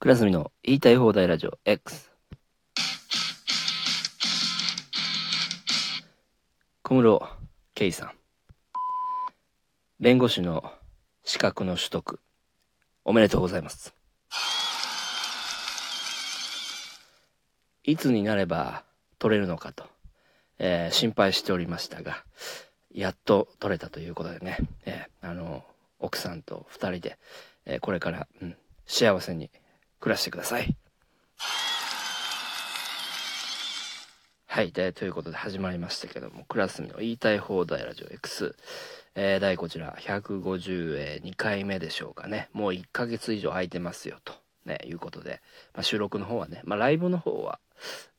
クラスミの言いたい放題ラジオ X 小室圭さん。弁護士の資格の取得。おめでとうございます。いつになれば取れるのかと、えー、心配しておりましたがやっと取れたということでね、えー、あの奥さんと二人で、えー、これから、うん、幸せに暮らしてください。はい。で、ということで始まりましたけども、クラスの言いたい放題ラジオ X。えー、第こちら152回目でしょうかね。もう1ヶ月以上空いてますよ、と、ね、いうことで、まあ、収録の方はね、まあ、ライブの方は、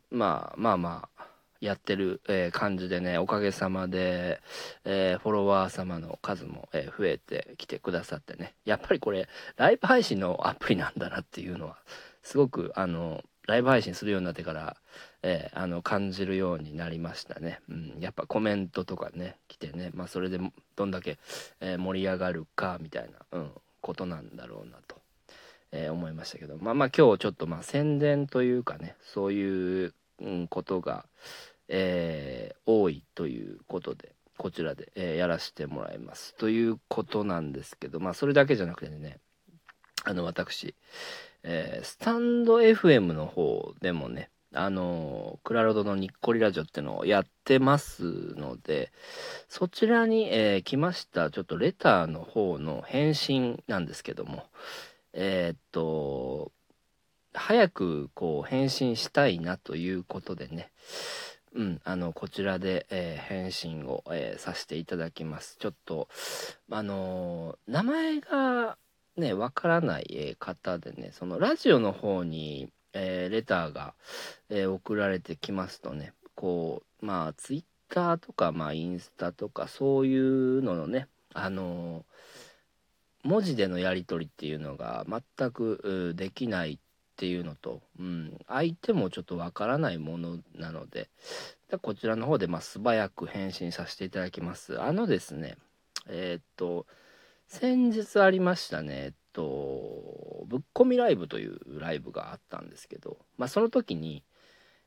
まあまあまあ、やってる、えー、感じでね、おかげさまで、えー、フォロワー様の数も、えー、増えてきてくださってね、やっぱりこれ、ライブ配信のアプリなんだなっていうのは、すごく、あの、ライブ配信するようになってから、えあの、感じるようになりましたね。うん、やっぱコメントとかね、来てね、まあそれでどんだけ、え盛り上がるか、みたいな、うん、ことなんだろうなと。え思いましたけどまあまあ今日ちょっとまあ宣伝というかねそういう、うん、ことが、えー、多いということで、こちらで、えー、やらせてもらいます。ということなんですけど、まあ、それだけじゃなくてね、あの、私、えー、スタンド FM の方でもね、あのクラロドのにっこりラジオっていうのをやってますので、そちらに、えー、来ました、ちょっとレターの方の返信なんですけども、えー、っと、早くこう返信したいなということでね、うん、あの、こちらで、えー、返信を、えー、させていただきます。ちょっと、あのー、名前がね、わからない、え方でね、そのラジオの方に、えレターが、え送られてきますとね、こう、まあ、ツイッターとか、まあ、インスタとか、そういうののね、あの文字でのやり取りっていうのが全くできないっていうのと、うん、相手もちょっとわからないものなので、でこちらの方でまあ素早く返信させていただきます。あのですね、えー、っと、先日ありましたね、えっと、ぶっこみライブというライブがあったんですけど、まあその時に、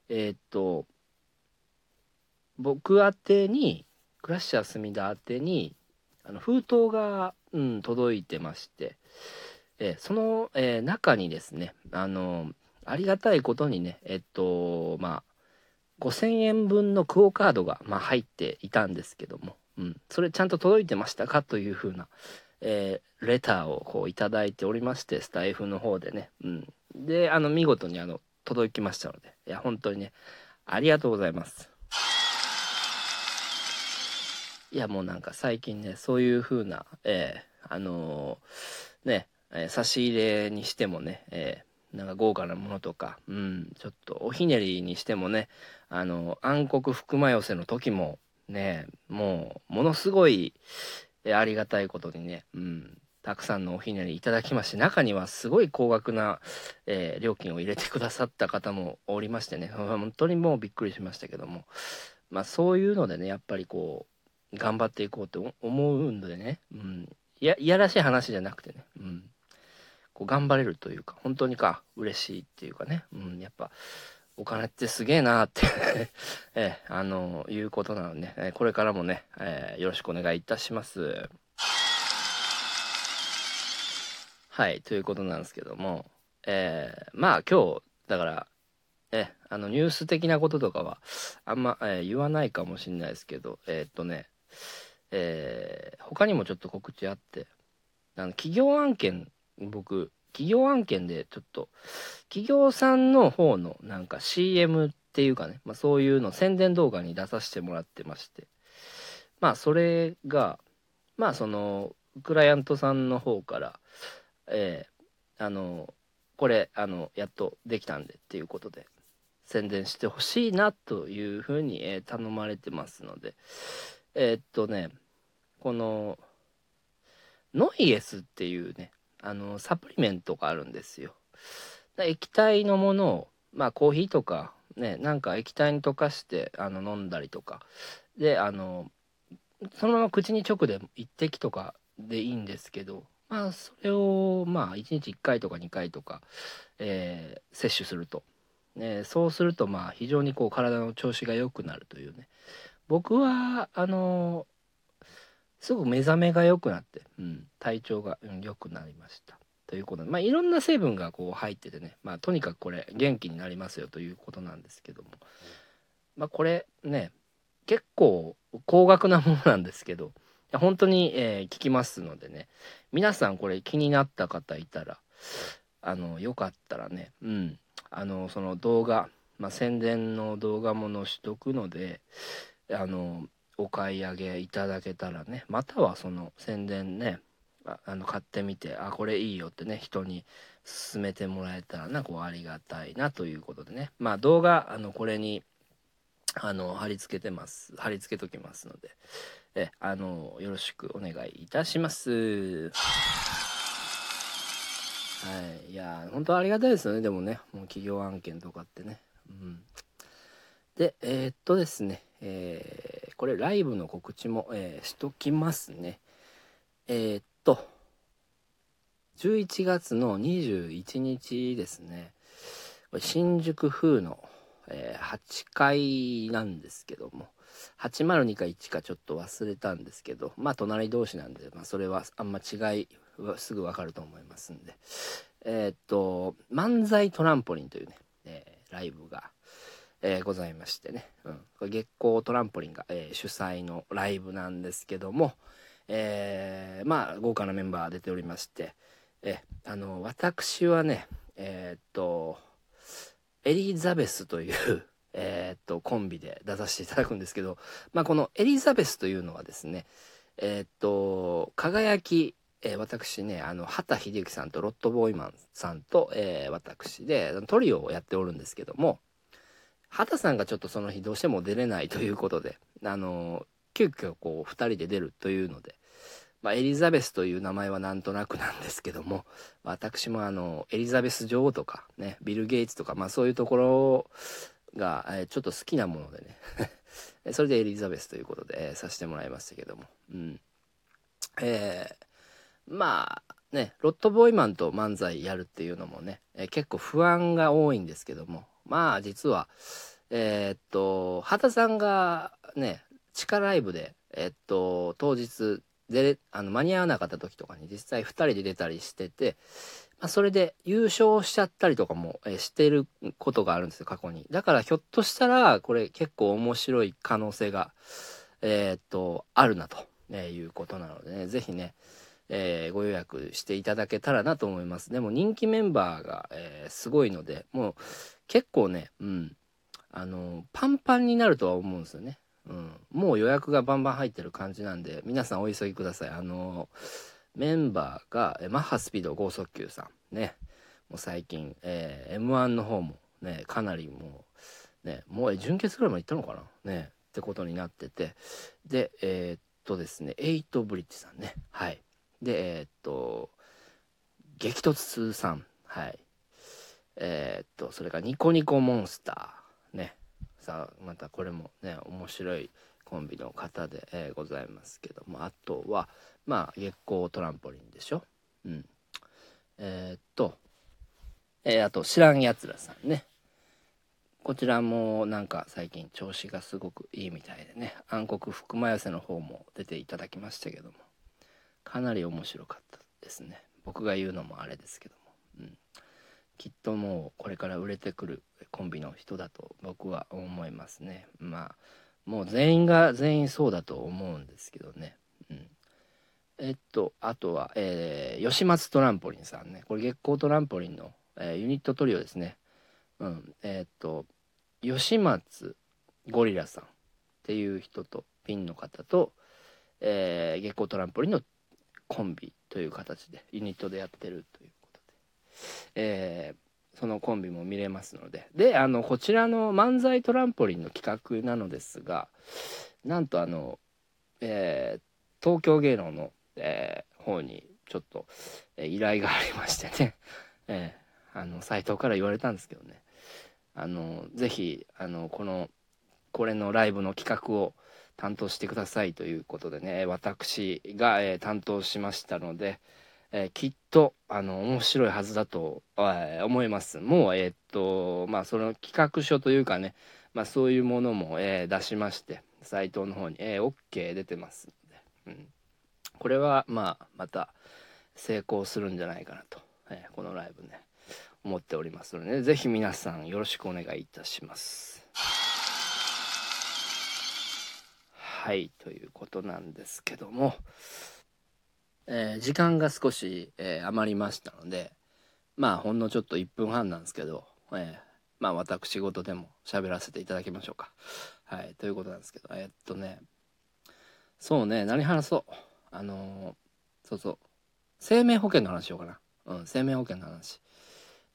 えー、っと、僕宛てに、クラッシャー隅田宛てに、あの封筒が、うん、届いてまして、えその、えー、中にですね、あのありがたいことにね、えっと、まあ、5000円分のクオカードが、まあ、入っていたんですけども、うん、それちゃんと届いてましたかというふうな、えー、レターをこういただいておりまして、スタイフの方でね、うん。で、あの、見事にあの、届きましたので、いや、本当にね、ありがとうございます。いや、もうなんか最近ね、そういう風な、えー、あのー、ね、えー、差し入れにしてもね、えー、なんか豪華なものとか、うん、ちょっとおひねりにしてもね、あの、暗黒福間寄せの時も、ね、もう、ものすごい、えー、ありがたいことにね、うん、たくさんのおひねりいただきまして、中にはすごい高額な、えー、料金を入れてくださった方もおりましてね、本当にもうびっくりしましたけども、まあそういうのでね、やっぱりこう、頑張っていこうと思うんでね、うん、いや、いやらしい話じゃなくてね、うん、こう頑張れるというか、本当にか、嬉しいっていうかね、うん、やっぱ、お金ってすげえなーって えー、あの、いうことなので、ね、えこれからもね、えー、よろしくお願いいたします。はい、ということなんですけども、えー、まあ今日、だから、え、あの、ニュース的なこととかは、あんま、えー、言わないかもしれないですけど、えー、っとね、えー、他にもちょっと告知あって、あの、企業案件僕、企業案件でちょっと、企業さんの方のなんか CM っていうかね、まあそういうの宣伝動画に出させてもらってまして、まあそれが、まあその、クライアントさんの方から、えー、あの、これ、あの、やっとできたんでっていうことで、宣伝してほしいなというふうに、えー、頼まれてますので、えー、っとね、この、ノイエスっていうね、あの、サプリメントがあるんですよ。液体のものを、まあコーヒーとか、ね、なんか液体に溶かしてあの飲んだりとか。で、あの、そのまま口に直で一滴とかでいいんですけど、まあ、それを、まあ、1日1回とか2回とか、えー、摂取すると。ね、そうすると、まあ、非常にこう、体の調子が良くなるというね。僕は、あのすごく目覚めが良くなって、うん、体調が良くなりました。ということで、まあ、いろんな成分がこう入っててね、まあ、とにかくこれ元気になりますよということなんですけども、まあ、これね結構高額なものなんですけど本当に、えー、聞きますのでね皆さんこれ気になった方いたらあのよかったらねうんあのその動画、まあ、宣伝の動画も載しとくのであのお買い上げいただけたらねまたはその宣伝ねあの買ってみてあこれいいよってね人に勧めてもらえたらなこうありがたいなということでね。まあ動画あのこれにあの貼り付けてます貼り付けときますのでえあのよろしくお願いいたします。はいいや本当ありがたいですよねでもねもう企業案件とかってね。うん。でえー、っとですねえー、これライブの告知も、えー、しときますね。えー、っと11月の21日ですね。新宿風の、えー、8階なんですけども。802か1かちょっと忘れたんですけど。まあ隣同士なんで、まあ、それはあんま違いはすぐ分かると思いますんで。えー、っと漫才トランポリンというね、えー、ライブが、えー、ございましてね、うん、これ月光トランポリンが、え主催のライブなんですけども、えー、まあ豪華なメンバー出ておりましてえあの私はねえ、っとエリザベスという え、っとコンビで出させていただくんですけど、まあ、このエリザベスというのはですねえ、っと輝きえー、私ねあの畑秀之さんとロッドボーイマンさんと、えー、私でトリオをやっておるんですけども畑さんがちょっとその日どうしても出れないということであの急遽こう2人で出るというので、まあ、エリザベスという名前はなんとなくなんですけども私もあのエリザベス女王とかねビル・ゲイツとか、まあ、そういうところが、えちょっと好きなものでね。それでエリザベスということで、えー、させてもらいましたけども、うん。えー、まあねロットボーイマンと漫才やるっていうのもね、えー、結構不安が多いんですけどもまあ実はえー、っと畑さんがね地下ライブで、えっと、当日あの間に合わなかった時とかに実際2人で出たりしてて、まあ、それで優勝しちゃったりとかも、えしてることがあるんですよ過去に。だからひょっとしたらこれ結構面白い可能性がえー、っとあるなと、えいうことなのでね是非ねえー、ご予約していただけたらなと思います。でも人気メンバーが、えー、すごいのでもう結構ねうん。あのパンパンになるとは思うんですよね。うん、もう予約がバンバン入ってる感じなんで皆さんお急ぎください。あのメンバーがえマッハスピード剛速球さん。ね。もう最近、えー、m 1の方もねかなりもうねもう準決ぐらいまで行ったのかな？ね。ってことになってて。でえー、っとですねエイトブリッジさんね。はい。でえー、っと激突さん。はい。えー、っとそれからニコニコモンスターね。さあまたこれもね面白いコンビの方で、えー、ございますけども。あとはまあ月光トランポリンでしょ？うん。えー、っとえー、あと知らんやつらさんね。こちらもなんか最近調子がすごくいいみたいでね。暗黒福間寄せの方も出ていただきましたけども。かなり面白かったですね。僕が言うのもあれですけども、うん、きっともうこれから売れてくるコンビの人だと僕は思いますね。まあもう全員が全員そうだと思うんですけどね。うん。えっとあとは、えー、吉松トランポリンさんね。これ月光トランポリンの、えー、ユニットトリオですね。うん。えー、っと吉松ゴリラさんっていう人とピンの方と、えー、月光トランポリンのコンビという形でユニットでやってるということで。えー、そのコンビも見れますので。であのこちらの漫才トランポリンの企画なのですがなんとあの、えー、東京芸能の、えー、方にちょっと、え依頼がありましてね、えー、あの斎藤から言われたんですけどね。あのぜひあのこのこれのライブの企画を担当してくださいということでね私が、えー、担当しましたので、えーきっとあの面白いはずだと、えー思います。もうえーっとまあその企画書というかねまあそういうものも、えー出しましてサイトの方に、えー OK 出てますので、うん、これはまあまた成功するんじゃないかなと、えーこのライブね思っておりますので、ね、ぜひ皆さんよろしくお願いいたします。はいということなんですけども、えー時間が少し、えー余りましたのでまあほんのちょっと1分半なんですけど、えーまあ私事でも喋らせていただきましょうか。はいということなんですけどえーっとねそうね何話そう。あのそうそう。生命保険の話しようかな。うん生命保険の話。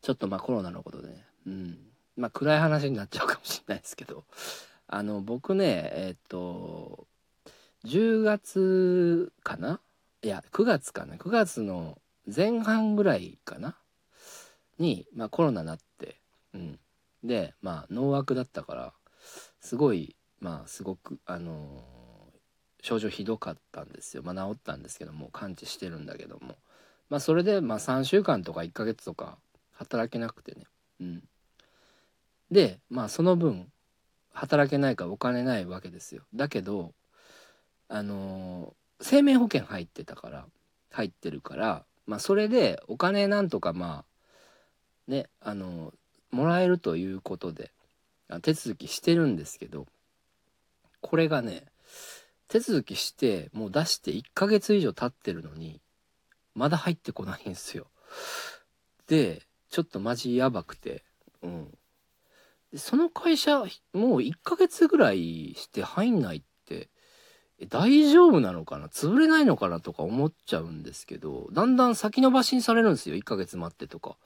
ちょっとまあコロナのことでね。うん。まあ暗い話になっちゃうかもしれないですけど。あの僕ねえっと10月かな？いや9月かな？9月の前半ぐらいかな？に、まあ、コロナなって、うん、でまあ農枠だったからすごいまあすごくあのー症状ひどかったんですよ。まあ治ったんですけども完治してるんだけども。まあそれでまあ3週間とか1ヶ月とか働けなくてね。うん。でまあその分働けないかお金ないわけですよだけどあの生命保険入ってたから入ってるからまあそれでお金なんとかまあねあのもらえるということで手続きしてるんですけどこれがね手続きしてもう出して1ヶ月以上経ってるのにまだ入ってこないんですよ。でちょっとマジやばくてうんその会社もう1ヶ月ぐらいして入んないって大丈夫なのかな？潰れないのかな？とか思っちゃうんですけどだんだん先延ばしにされるんですよ。1ヶ月待ってとか。